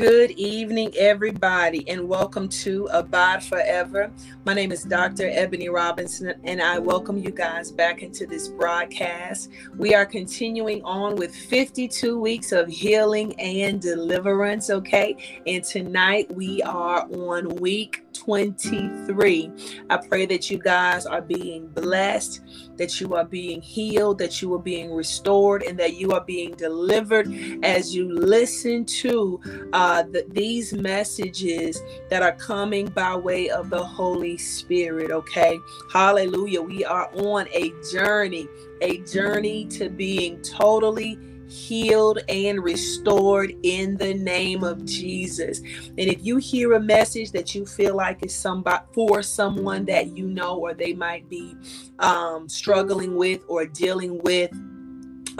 Good evening, everybody, and welcome to Abide Forever. My name is Dr. Ebony Robinson, and I welcome you guys back into this broadcast. We are continuing on with 52 weeks of healing and deliverance, okay? And tonight we are on week 23. I pray that you guys are being blessed, that you are being healed, that you are being restored, and that you are being delivered as you listen to uh, the, these messages that are coming by way of the Holy Spirit. Okay. Hallelujah. We are on a journey, a journey to being totally healed and restored in the name of Jesus. And if you hear a message that you feel like is somebody for someone that you know or they might be um, struggling with or dealing with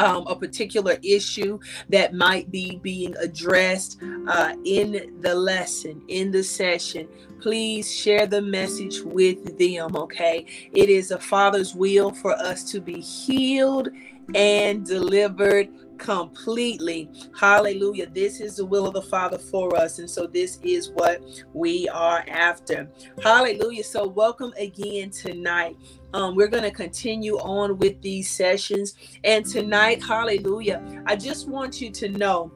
um, a particular issue that might be being addressed uh, in the lesson, in the session, please share the message with them. Okay. It is a Father's will for us to be healed and delivered completely. Hallelujah. This is the will of the Father for us. And so this is what we are after. Hallelujah. So welcome again tonight. Um, we're going to continue on with these sessions. And tonight, hallelujah, I just want you to know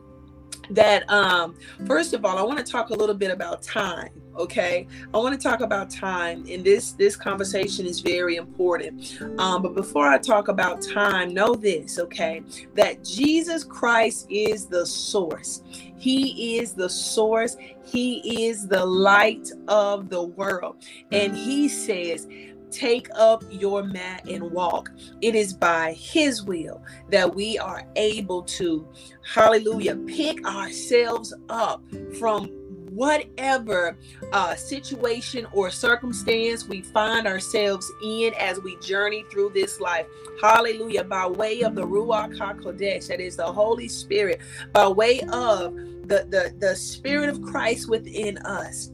that um first of all i want to talk a little bit about time okay? I want to talk about time and this this conversation is very important. Um but before i talk about time know this okay? That jesus christ is the source. He is the source. He is the light of the world. And he says take up your mat and walk. It is by His will that we are able to, hallelujah, pick ourselves up from whatever uh, situation or circumstance we find ourselves in as we journey through this life. Hallelujah. By way of the Ruach HaKodesh, that is the Holy Spirit, by way of the, the, the Spirit of Christ within us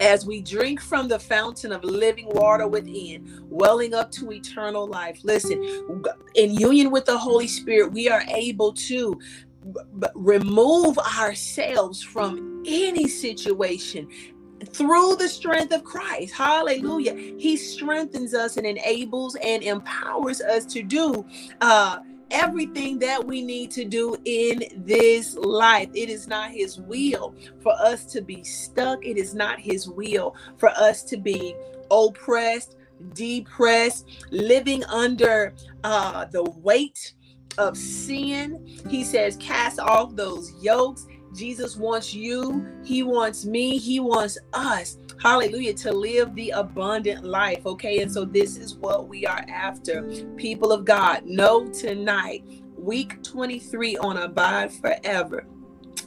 as we drink from the fountain of living water within, welling up to eternal life. Listen, in union with the Holy Spirit, we are able to remove ourselves from any situation through the strength of Christ. Hallelujah. He strengthens us and enables and empowers us to do uh everything that we need to do in this life. It is not His will for us to be stuck, it is not His will for us to be oppressed, depressed, living under uh, the weight of sin. He says, Cast off those yokes. Jesus wants you, He wants me, He wants us hallelujah, to live the abundant life. Okay. And so this is what we are after. People of God, know tonight, week 23 on Abide Forever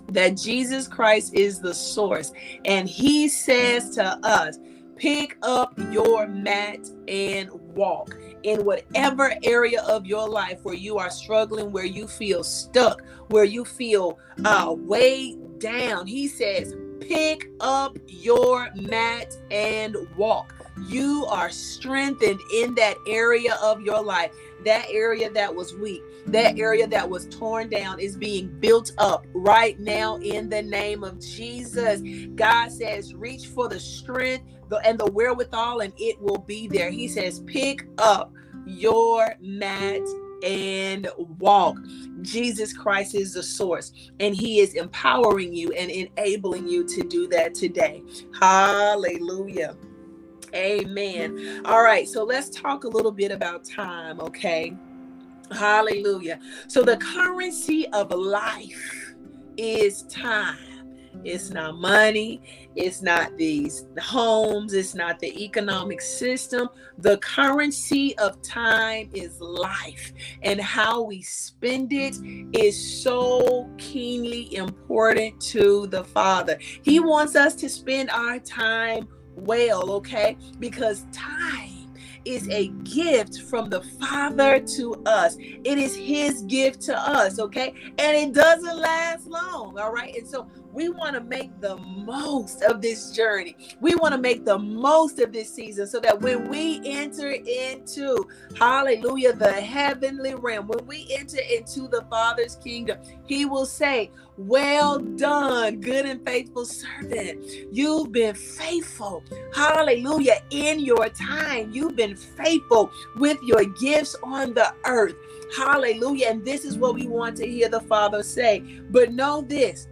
that Jesus Christ is the source. And he says to us, pick up your mat and walk in whatever area of your life where you are struggling, where you feel stuck, where you feel uh, weighed down. He says, pick up your mat and walk. You are strengthened in that area of your life. That area that was weak, that area that was torn down is being built up right now in the name of Jesus. God says, reach for the strength and the wherewithal, and it will be there. He says, pick up your mat and walk. Jesus Christ is the source, and He is empowering you and enabling you to do that today. Hallelujah. Amen. All right, so let's talk a little bit about time, okay? Hallelujah. So, the currency of life is time. It's not money. It's not these homes. It's not the economic system. The currency of time is life. And how we spend it is so keenly important to the Father. He wants us to spend our time well, okay? Because time is a gift from the Father to us. It is His gift to us, okay? And it doesn't last long, all right? And so we want to make the most of this journey. We want to make the most of this season so that when we enter into, hallelujah, the heavenly realm, when we enter into the Father's kingdom, He will say, Well done, good and faithful servant. You've been faithful, hallelujah, in your time. You've been faithful with your gifts on the earth. Hallelujah. And this is what we want to hear the Father say. But know this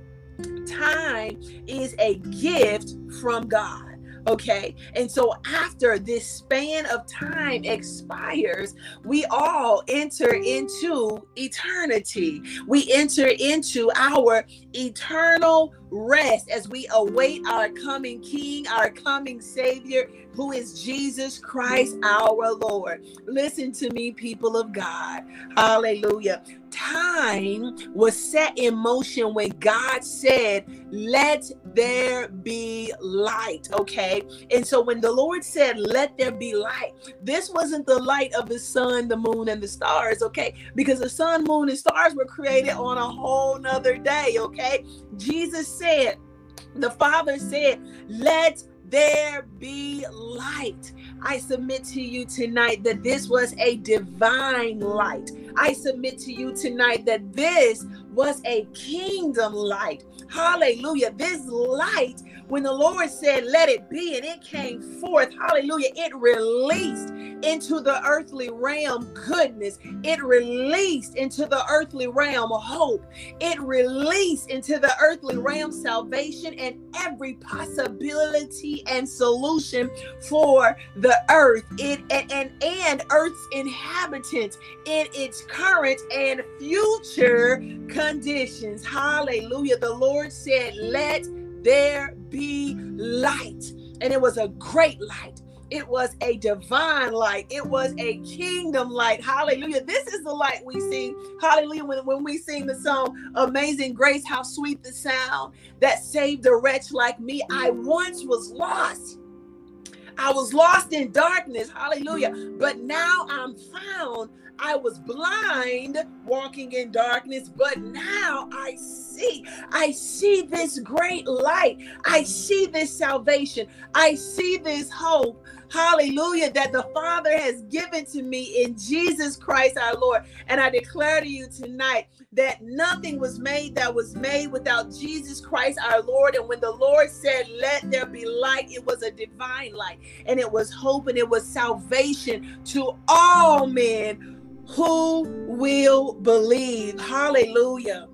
time is a gift from God. Okay. And so after this span of time expires, we all enter into eternity. We enter into our eternal rest as we await our coming King, our coming Savior, who is Jesus Christ our Lord. Listen to me, people of God. Hallelujah. Time was set in motion when God said, Let there be light. Okay. And so when the Lord said, Let there be light, this wasn't the light of the sun, the moon, and the stars. Okay. Because the sun, moon, and stars were created on a whole nother day. Okay. Jesus said, the Father said, Let there be light. I submit to you tonight that this was a divine light. I submit to you tonight that this was a kingdom light. Hallelujah. This light, when the Lord said, let it be, and it came forth, hallelujah, it released into the earthly realm goodness. It released into the earthly realm hope. It released into the earthly realm salvation and every possibility and solution for the earth. It and and, and earth's inhabitants in its current and future conditions. Hallelujah. The Lord said, Let there be light. And it was a great light. It was a divine light. It was a kingdom light. Hallelujah. This is the light we see. Hallelujah. When, when we sing the song, Amazing Grace, how sweet the sound that saved a wretch like me. I once was lost. I was lost in darkness. Hallelujah. But now I'm found. I was blind walking in darkness, but now I see. I see this great light. I see this salvation. I see this hope. Hallelujah, that the Father has given to me in Jesus Christ our Lord. And I declare to you tonight that nothing was made that was made without Jesus Christ our Lord. And when the Lord said, Let there be light, it was a divine light. And it was hope and it was salvation to all men who will believe. Hallelujah.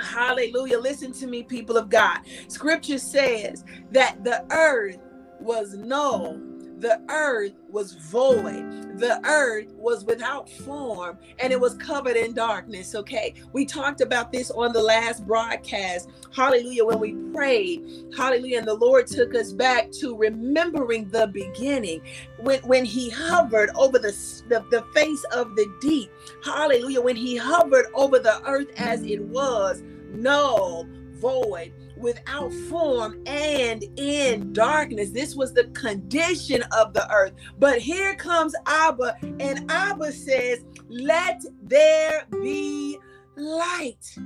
Hallelujah. Listen to me, people of God. Scripture says that the earth was null the earth was void. The earth was without form and it was covered in darkness. Okay. We talked about this on the last broadcast. Hallelujah. When we prayed. Hallelujah. And the Lord took us back to remembering the beginning when, when he hovered over the, the, the face of the deep. Hallelujah. When he hovered over the earth as it was, null, void without form and in darkness. This was the condition of the earth. But here comes Abba, and Abba says, Let there be light.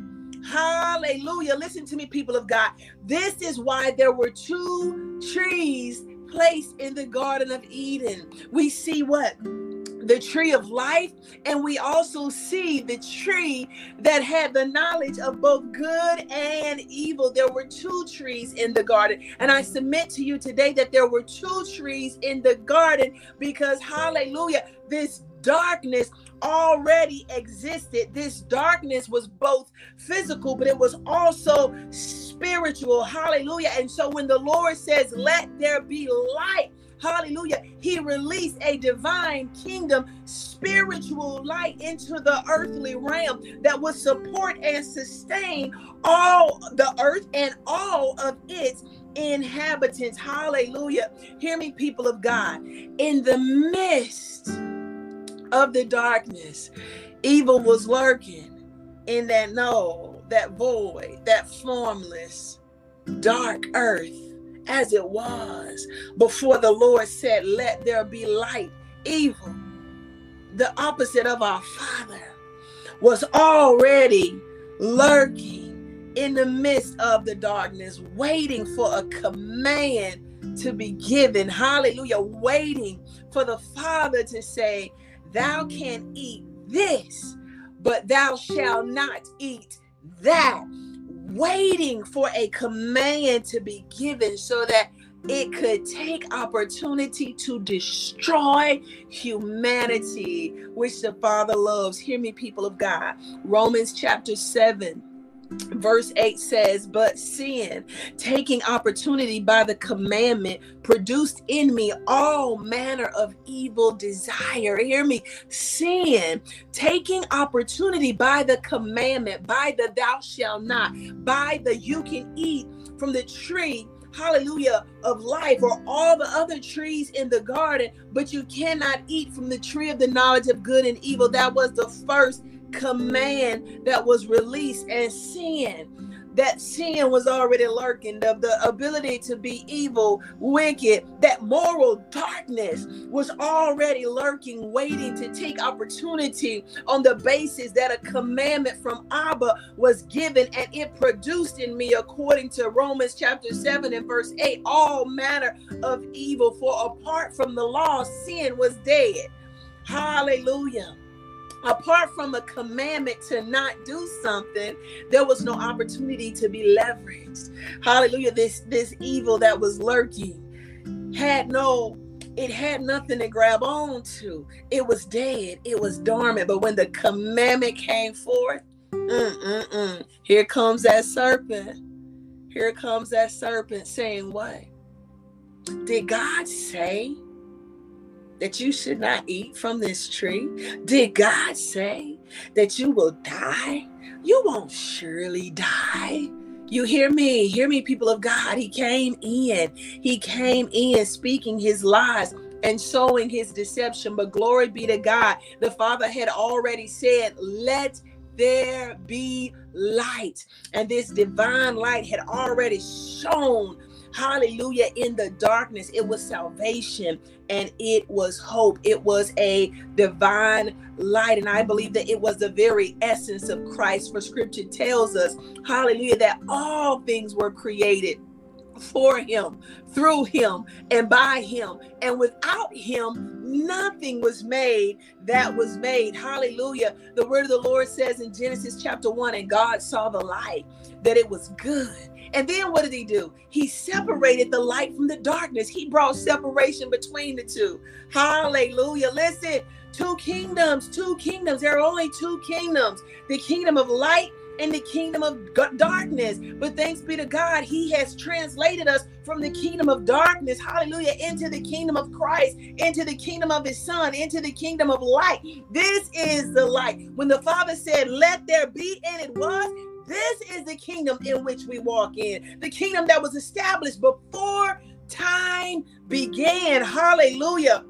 Hallelujah. Listen to me, people of God. This is why there were two trees placed in the Garden of Eden. We see what? The tree of life, and we also see the tree that had the knowledge of both good and evil. There were two trees in the garden, and I submit to you today that there were two trees in the garden because, hallelujah, this darkness already existed. This darkness was both physical, but it was also spiritual. Hallelujah. And so when the Lord says, Let there be light, Hallelujah. He released a divine kingdom spiritual light into the earthly realm that would support and sustain all the earth and all of its inhabitants. Hallelujah. Hear me, people of God. In the midst of the darkness, evil was lurking in that no, that void, that formless, dark earth as it was before the Lord said, Let there be light. Evil, the opposite of our Father, was already lurking in the midst of the darkness, waiting for a command to be given. Hallelujah. Waiting for the Father to say, Thou can eat this, but thou shalt not eat that. Waiting for a command to be given so that it could take opportunity to destroy humanity, which the Father loves. Hear me, people of God. Romans chapter 7 Verse 8 says, But sin, taking opportunity by the commandment, produced in me all manner of evil desire. Hear me. Sin, taking opportunity by the commandment, by the thou shalt not, by the you can eat from the tree hallelujah, of life or all the other trees in the garden, but you cannot eat from the tree of the knowledge of good and evil. That was the first command that was released and sin that sin was already lurking the, the ability to be evil wicked that moral darkness was already lurking waiting to take opportunity on the basis that a commandment from abba was given and it produced in me according to romans chapter 7 and verse 8 all manner of evil. For apart from the law sin was dead. Hallelujah apart from a commandment to not do something there was no opportunity to be leveraged. Hallelujah. This this evil that was lurking had no it had nothing to grab on to. It was dead. It was dormant. But when the commandment came forth mm-mm-mm, here comes that serpent. Here comes that serpent saying what? Did god say that you should not eat from this tree? Did God say that you will die? You won't surely die. You hear me? Hear me, people of God. He came in. He came in speaking his lies and sowing his deception. But glory be to God. The Father had already said, Let there be light. And this divine light had already shone hallelujah, in the darkness. It was salvation and it was hope. It was a divine light. And I believe that it was the very essence of Christ. For scripture tells us, hallelujah, that all things were created for him, through him, and by him. And without him, nothing was made that was made. Hallelujah. The word of the Lord says in Genesis chapter 1 and God saw the light, that it was good. And then what did he do? He separated the light from the darkness. He brought separation between the two. Hallelujah. Listen, two kingdoms, two kingdoms. There are only two kingdoms the kingdom of light in the kingdom of darkness. But thanks be to God, He has translated us from the kingdom of darkness, hallelujah, into the kingdom of Christ, into the kingdom of His Son, into the kingdom of light. This is the light. When the Father said, Let there be, and it was, this is the kingdom in which we walk in, the kingdom that was established before time began. Hallelujah.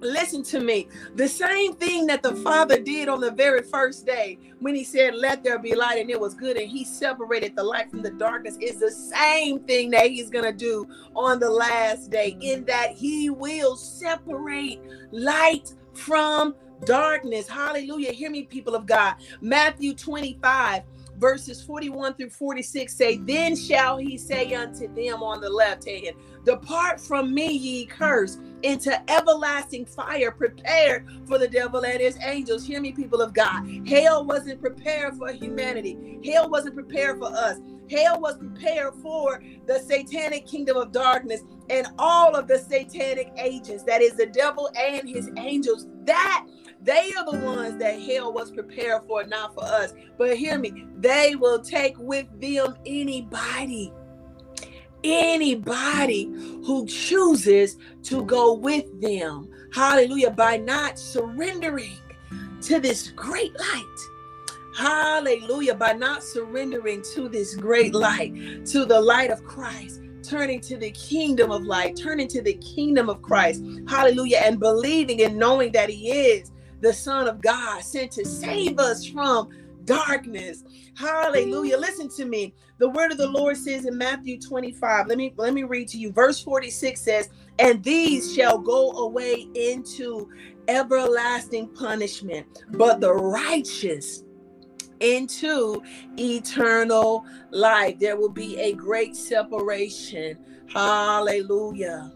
Listen to me. The same thing that the Father did on the very first day when He said, Let there be light, and it was good, and He separated the light from the darkness, is the same thing that He's going to do on the last day, in that He will separate light from darkness. Hallelujah. Hear me, people of God. Matthew 25 verses 41 through 46 say, Then shall he say unto them on the left hand, Depart from me, ye cursed, into everlasting fire prepared for the devil and his angels. Hear me, people of God. Hell wasn't prepared for humanity, hell wasn't prepared for us. Hell was prepared for the satanic kingdom of darkness and all of the satanic agents, that is, the devil and his angels. That they are the ones that hell was prepared for, not for us. But hear me, they will take with them anybody, anybody who chooses to go with them. Hallelujah. By not surrendering to this great light. Hallelujah. By not surrendering to this great light, to the light of Christ turning to the kingdom of light, turning to the kingdom of Christ. Hallelujah. And believing and knowing that He is the Son of God sent to save us from darkness. Hallelujah. Listen to me. The word of the Lord says in Matthew 25. Let me let me read to you. Verse 46 says, "And these shall go away into everlasting punishment, but the righteous into eternal life. There will be a great separation. Hallelujah.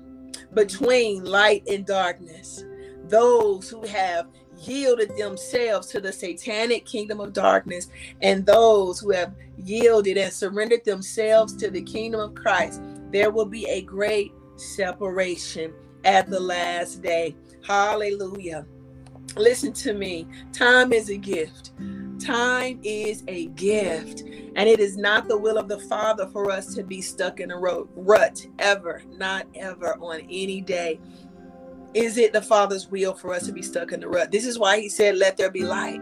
Between light and darkness. Those who have yielded themselves to the satanic kingdom of darkness and those who have yielded and surrendered themselves to the kingdom of Christ, there will be a great separation at the last day. Hallelujah. Listen to me. Time is a gift. Time is a gift. And it is not the will of the Father for us to be stuck in a rut ever, not ever on any day. Is it the Father's will for us to be stuck in the rut? This is why He said, Let there be light.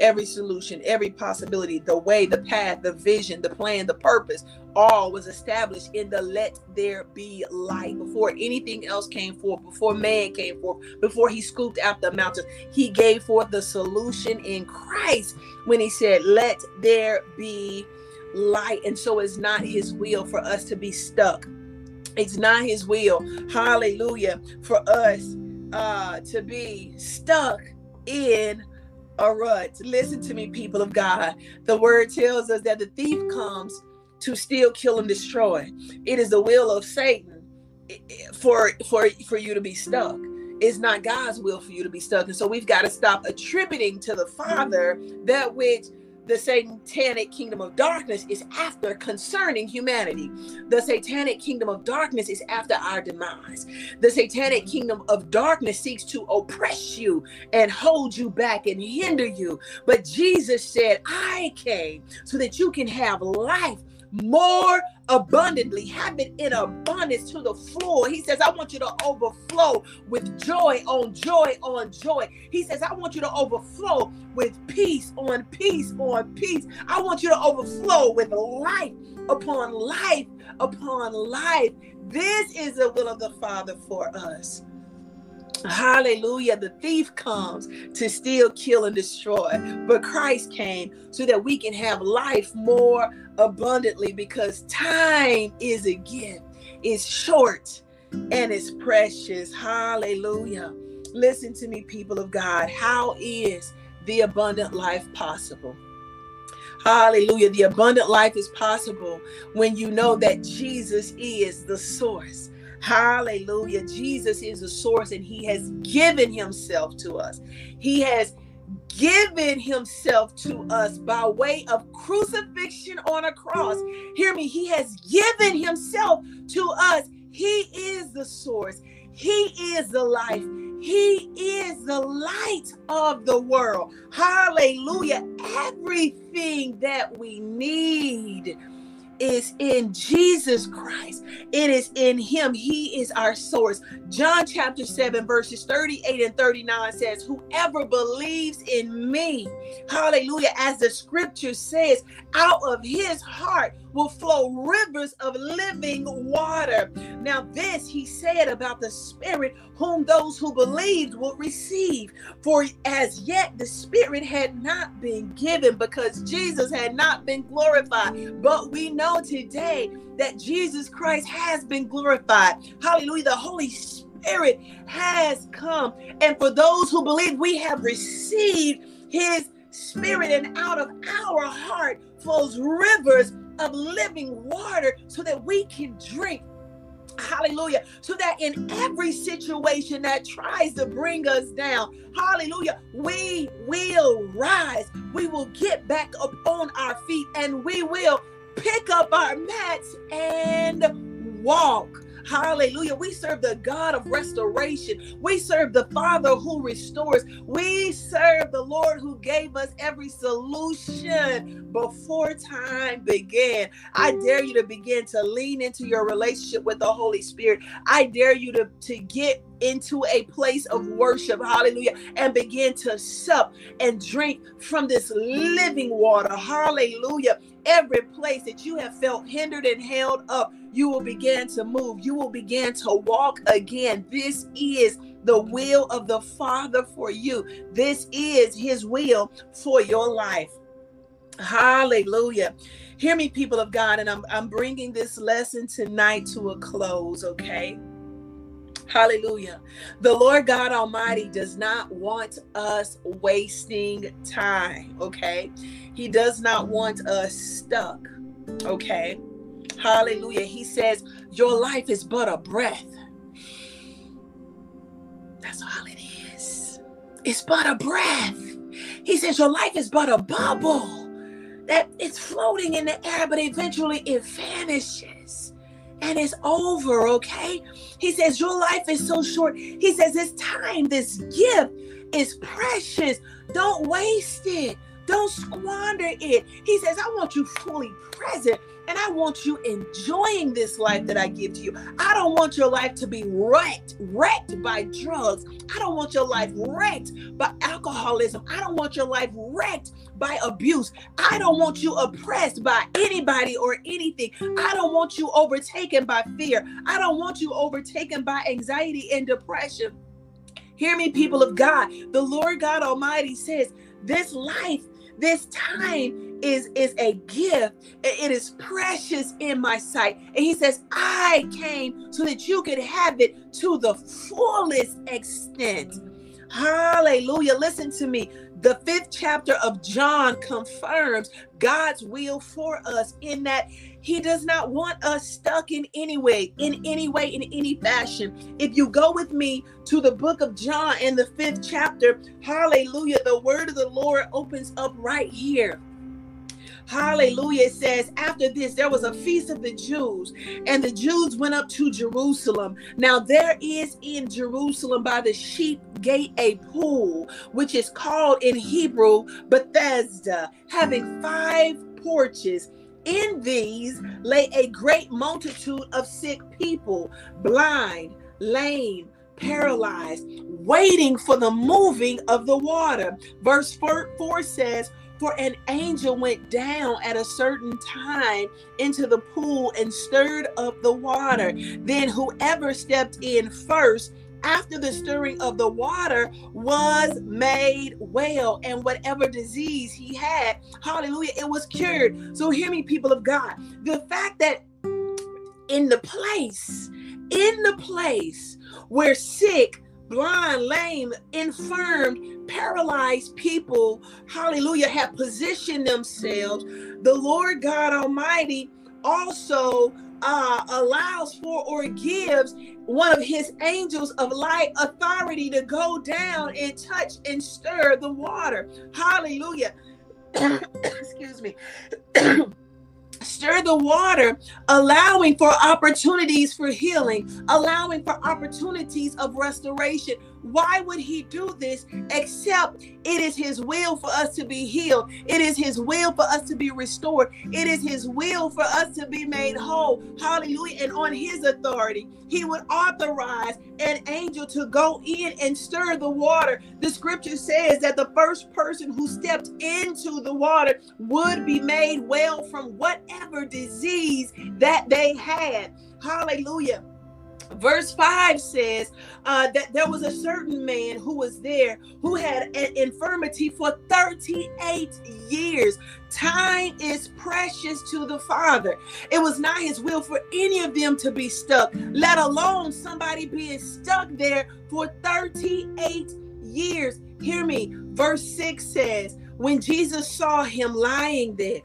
Every solution, every possibility, the way, the path, the vision, the plan, the purpose, all was established in the let there be light before anything else came forth, before man came forth, before he scooped out the mountains. He gave forth the solution in Christ when he said, Let there be light. And so it's not his will for us to be stuck it's not his will, hallelujah, for us uh, to be stuck in a rut. Listen to me, people of God. The word tells us that the thief comes to steal, kill, and destroy. It is the will of Satan for for for you to be stuck. It's not God's will for you to be stuck. And so we've got to stop attributing to the Father that which the satanic kingdom of darkness is after concerning humanity. The satanic kingdom of darkness is after our demise. The satanic kingdom of darkness seeks to oppress you and hold you back and hinder you. But Jesus said, I came so that you can have life more abundantly, have it in abundance to the floor. He says, I want you to overflow with joy on joy on joy. He says, I want you to overflow with peace on peace on peace. I want you to overflow with life upon life upon life. This is the will of the Father for us. Hallelujah. The thief comes to steal, kill, and destroy. But Christ came so that we can have life more abundantly because time is a gift. It's short and it's precious. Hallelujah. Listen to me, people of God. How is the abundant life possible? Hallelujah. The abundant life is possible when you know that Jesus is the source. Hallelujah. Jesus is the source and he has given himself to us. He has given himself to us by way of crucifixion on a cross. Hear me. He has given himself to us. He is the source. He is the life. He is the light of the world. Hallelujah. Everything that we need is in Jesus Christ. It is in him. He is our source. John chapter 7 verses 38 and 39 says, "Whoever believes in me, hallelujah, as the scripture says, out of his heart will flow rivers of living water. Now, this he said about the Spirit, whom those who believed will receive. For as yet the Spirit had not been given because Jesus had not been glorified. But we know today that Jesus Christ has been glorified. Hallelujah. The Holy Spirit has come. And for those who believe, we have received his spirit, and out of our heart flows rivers of living water so that we can drink. Hallelujah. So that in every situation that tries to bring us down, hallelujah, we will rise. We will get back up on our feet and we will pick up our mats and walk. Hallelujah. We serve the God of restoration. We serve the Father who restores. We serve the Lord who gave us every solution before time began. I dare you to begin to lean into your relationship with the Holy Spirit. I dare you to, to get into a place of worship, hallelujah, and begin to sup and drink from this living water, hallelujah. Every place that you have felt hindered and held up, you will begin to move. You will begin to walk again. This is the will of the Father for you. This is His will for your life. Hallelujah. Hear me, people of God, and I'm, I'm bringing this lesson tonight to a close, okay? Hallelujah. The Lord God Almighty does not want us wasting time, okay? He does not want us stuck, okay? Hallelujah. He says, Your life is but a breath. That's all it is. It's but a breath. He says, Your life is but a bubble that it's floating in the air, but eventually it vanishes and it's over, okay? He says, Your life is so short. He says, This time, this gift is precious. Don't waste it, don't squander it. He says, I want you fully present. And I want you enjoying this life that I give to you. I don't want your life to be wrecked, wrecked by drugs. I don't want your life wrecked by alcoholism. I don't want your life wrecked by abuse. I don't want you oppressed by anybody or anything. I don't want you overtaken by fear. I don't want you overtaken by anxiety and depression. Hear me, people of God. The Lord God Almighty says, This life, this time is, is a gift. It is precious in my sight. And He says, I came so that you could have it to the fullest extent. Hallelujah. Listen to me. The fifth chapter of John confirms God's will for us in that he does not want us stuck in any way, in any way, in any fashion. If you go with me to the book of John in the fifth chapter, hallelujah, the word of the Lord opens up right here. Hallelujah. It says, after this, there was a feast of the Jews, and the Jews went up to Jerusalem. Now, there is in Jerusalem by the sheep gate a pool, which is called in Hebrew Bethesda, having five porches. In these lay a great multitude of sick people, blind, lame, paralyzed, waiting for the moving of the water. Verse 4, 4 says, for an angel went down at a certain time into the pool and stirred up the water. Then whoever stepped in first after the stirring of the water was made well and whatever disease he had hallelujah it was cured so hear me people of god the fact that in the place in the place where sick blind, lame, infirmed, paralyzed people, hallelujah, have positioned themselves, the Lord God Almighty also uh, allows for or gives one of his angels of light authority to go down and touch and stir the water. Hallelujah. Excuse me. stir the water, allowing for opportunities for healing, allowing for opportunities of restoration, why would he do this except it is his will for us to be healed? It is his will for us to be restored. It is his will for us to be made whole. Hallelujah. And on his authority, he would authorize an angel to go in and stir the water. The scripture says that the first person who stepped into the water would be made well from whatever disease that they had. Hallelujah. Verse 5 says uh, that there was a certain man who was there who had an infirmity for 38 years. Time is precious to the Father. It was not his will for any of them to be stuck, let alone somebody being stuck there for 38 years. Hear me. Verse 6 says, When Jesus saw him lying there,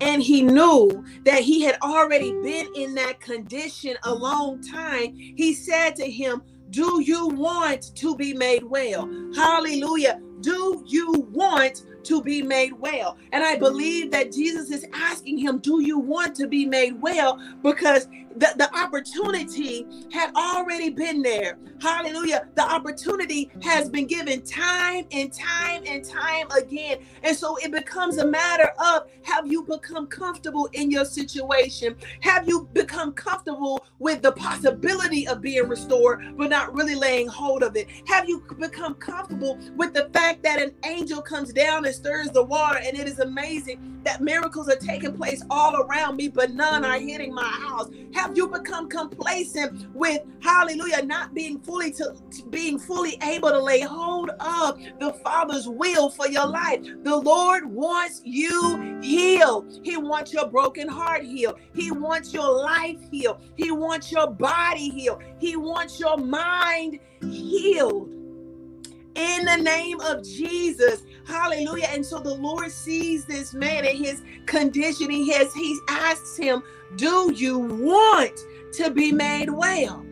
and he knew that he had already been in that condition a long time, he said to him, Do you want to be made well? Hallelujah. Do you want to be made well? And I believe that Jesus is asking him, Do you want to be made well? Because the, the opportunity had already been there. Hallelujah. The opportunity has been given time and time and time again. And so it becomes a matter of have you become comfortable in your situation? Have you become comfortable with the possibility of being restored, but not really laying hold of it? Have you become comfortable with the fact that an angel comes down and stirs the water, and it is amazing that miracles are taking place all around me, but none are hitting my house. Have you become complacent with hallelujah, not being fully to, to being fully able to lay hold of the Father's will for your life? The Lord wants you healed. He wants your broken heart healed. He wants your life healed. He wants your body healed. He wants your mind healed in the name of Jesus. Hallelujah. And so the Lord sees this man and his condition. He has he asks him, Do you want to be made well?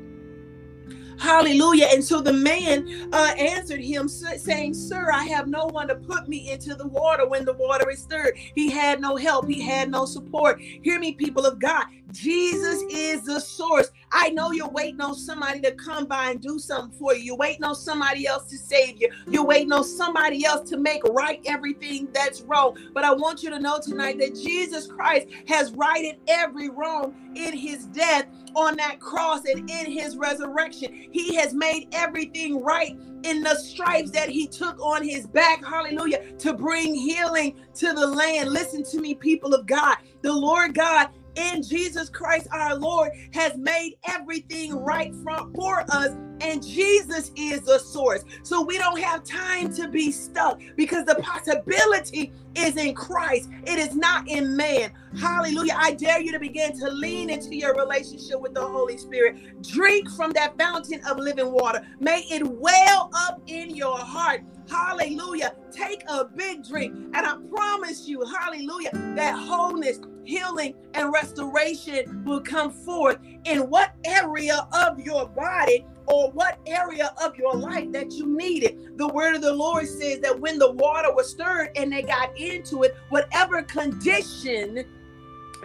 Hallelujah. And so the man uh, answered him, saying, Sir, I have no one to put me into the water when the water is stirred. He had no help, he had no support. Hear me, people of God. Jesus is the source. I know you're waiting on somebody to come by and do something for you. You're waiting on somebody else to save you. You're waiting on somebody else to make right everything that's wrong. But I want you to know tonight that Jesus Christ has righted every wrong in his death on that cross and in his resurrection. He has made everything right in the stripes that he took on his back. Hallelujah. To bring healing to the land. Listen to me, people of God. The Lord God in Jesus Christ our Lord has made everything right from, for us and Jesus is the source. So we don't have time to be stuck because the possibility is in Christ. It is not in man. Hallelujah. I dare you to begin to lean into your relationship with the Holy Spirit. Drink from that fountain of living water. May it well up in your heart. Hallelujah. Take a big drink. And I promise you, hallelujah, that wholeness, healing, and restoration will come forth in what area of your body or what area of your life that you needed. The word of the Lord says that when the water was stirred and they got into it, whatever condition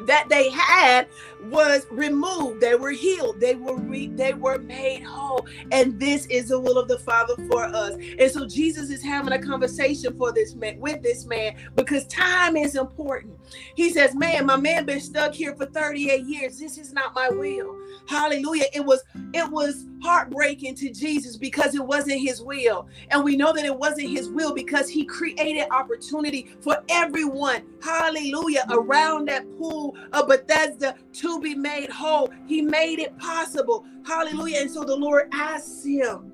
that they had was removed. They were healed. They were re- they were made whole. And this is the will of the father for us. And so jesus is having a conversation for this man with this man because time is important. He says man my man been stuck here for 38 years. This is not my will. Hallelujah. It was it was heartbreaking to jesus because it wasn't his will. And we know that it wasn't his will because he created opportunity for everyone hallelujah around that pool of bethesda to be made whole he made it possible hallelujah and so the lord asks him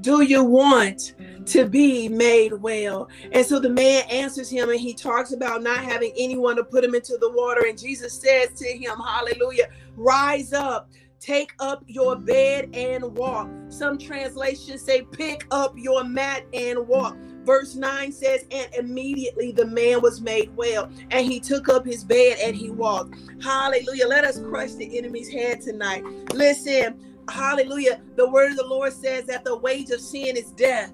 do you want to be made well? And so the man answers him and he talks about not having anyone to put him into the water. And Jesus says to him, Hallelujah, rise up. Take up your bed and walk. Some translations say, pick up your mat and walk. Verse 9 says, And immediately the man was made well, and he took up his bed and he walked. Hallelujah. Let us crush the enemy's head tonight. Listen, hallelujah. The word of the Lord says that the wage of sin is death,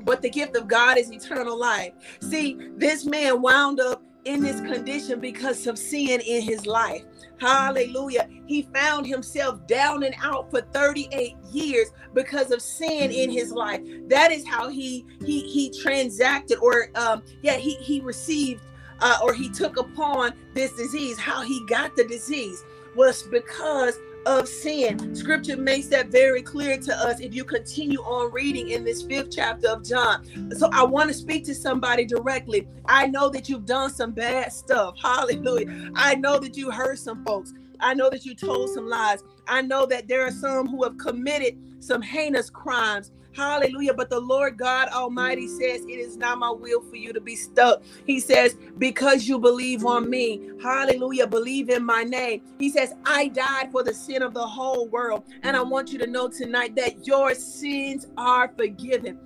but the gift of God is eternal life. See, this man wound up in this condition because of sin in his life. Hallelujah. He found himself down and out for 38 years because of sin in his life. That is how he he he transacted or um yeah, he he received uh, or he took upon this disease. How he got the disease was because of sin. Scripture makes that very clear to us if you continue on reading in this fifth chapter of John. So I want to speak to somebody directly. I know that you've done some bad stuff. Hallelujah. I know that you hurt some folks. I know that you told some lies. I know that there are some who have committed some heinous crimes. Hallelujah. But the Lord God Almighty says, It is not my will for you to be stuck. He says, Because you believe on me. Hallelujah. Believe in my name. He says, I died for the sin of the whole world. And I want you to know tonight that your sins are forgiven.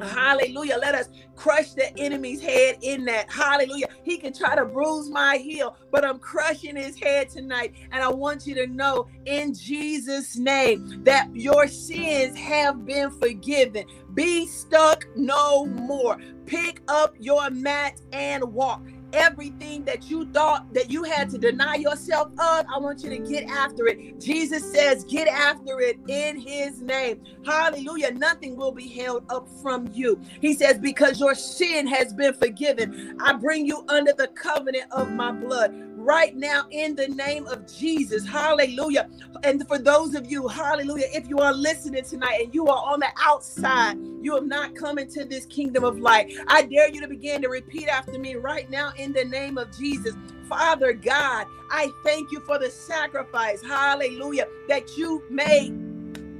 Hallelujah. Let us crush the enemy's head in that. Hallelujah. He can try to bruise my heel, but I'm crushing his head tonight. And I want you to know in Jesus' name that your sins have been forgiven. Be stuck no more. Pick up your mat and walk everything that you thought that you had to deny yourself of, I want you to get after it. Jesus says, get after it in his name. Hallelujah. Nothing will be held up from you. He says, because your sin has been forgiven, I bring you under the covenant of my blood right now in the name of Jesus. Hallelujah. And for those of you, hallelujah, if you are listening tonight and you are on the outside, you have not come into this kingdom of light. I dare you to begin to repeat after me right now in the name of Jesus. Father God, I thank you for the sacrifice, hallelujah, that you made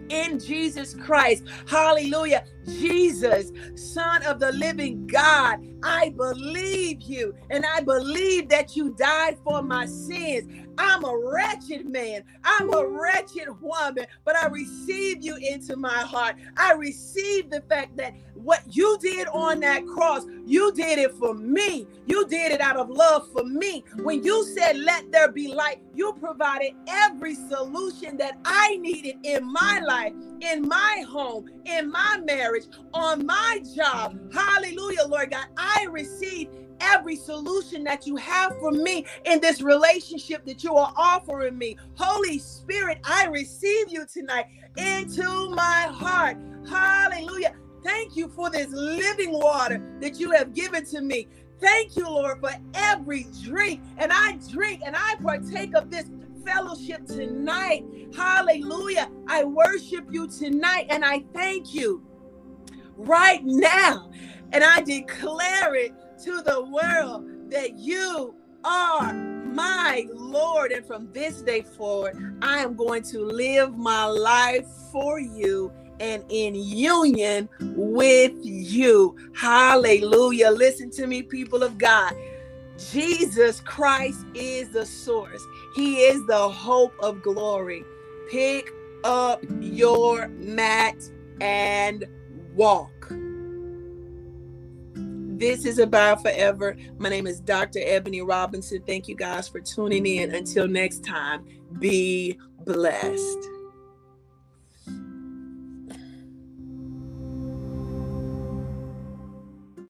in Jesus Christ. Hallelujah. Jesus, Son of the living God, I believe you and I believe that you died for my sins. I'm a wretched man. I'm a wretched woman, but I receive you into my heart. I receive the fact that what you did on that cross, you did it for me. You did it out of love for me. When you said, Let there be light, you provided every solution that I needed in my life, in my home, in my marriage, on my job. Hallelujah, Lord God. I receive every solution that you have for me in this relationship that you are offering me. Holy Spirit, I receive you tonight into my heart. Hallelujah. Thank you for this living water that you have given to me. Thank you, Lord, for every drink. And I drink and I partake of this fellowship tonight. Hallelujah. I worship you tonight and I thank you right now. And I declare it to the world that you are my Lord. And from this day forward, I am going to live my life for you and in union with you. Hallelujah. Listen to me, people of God. Jesus Christ is the source, He is the hope of glory. Pick up your mat and walk. This is Abide Forever. My name is Dr. Ebony Robinson. Thank you guys for tuning in. Until next time, be blessed.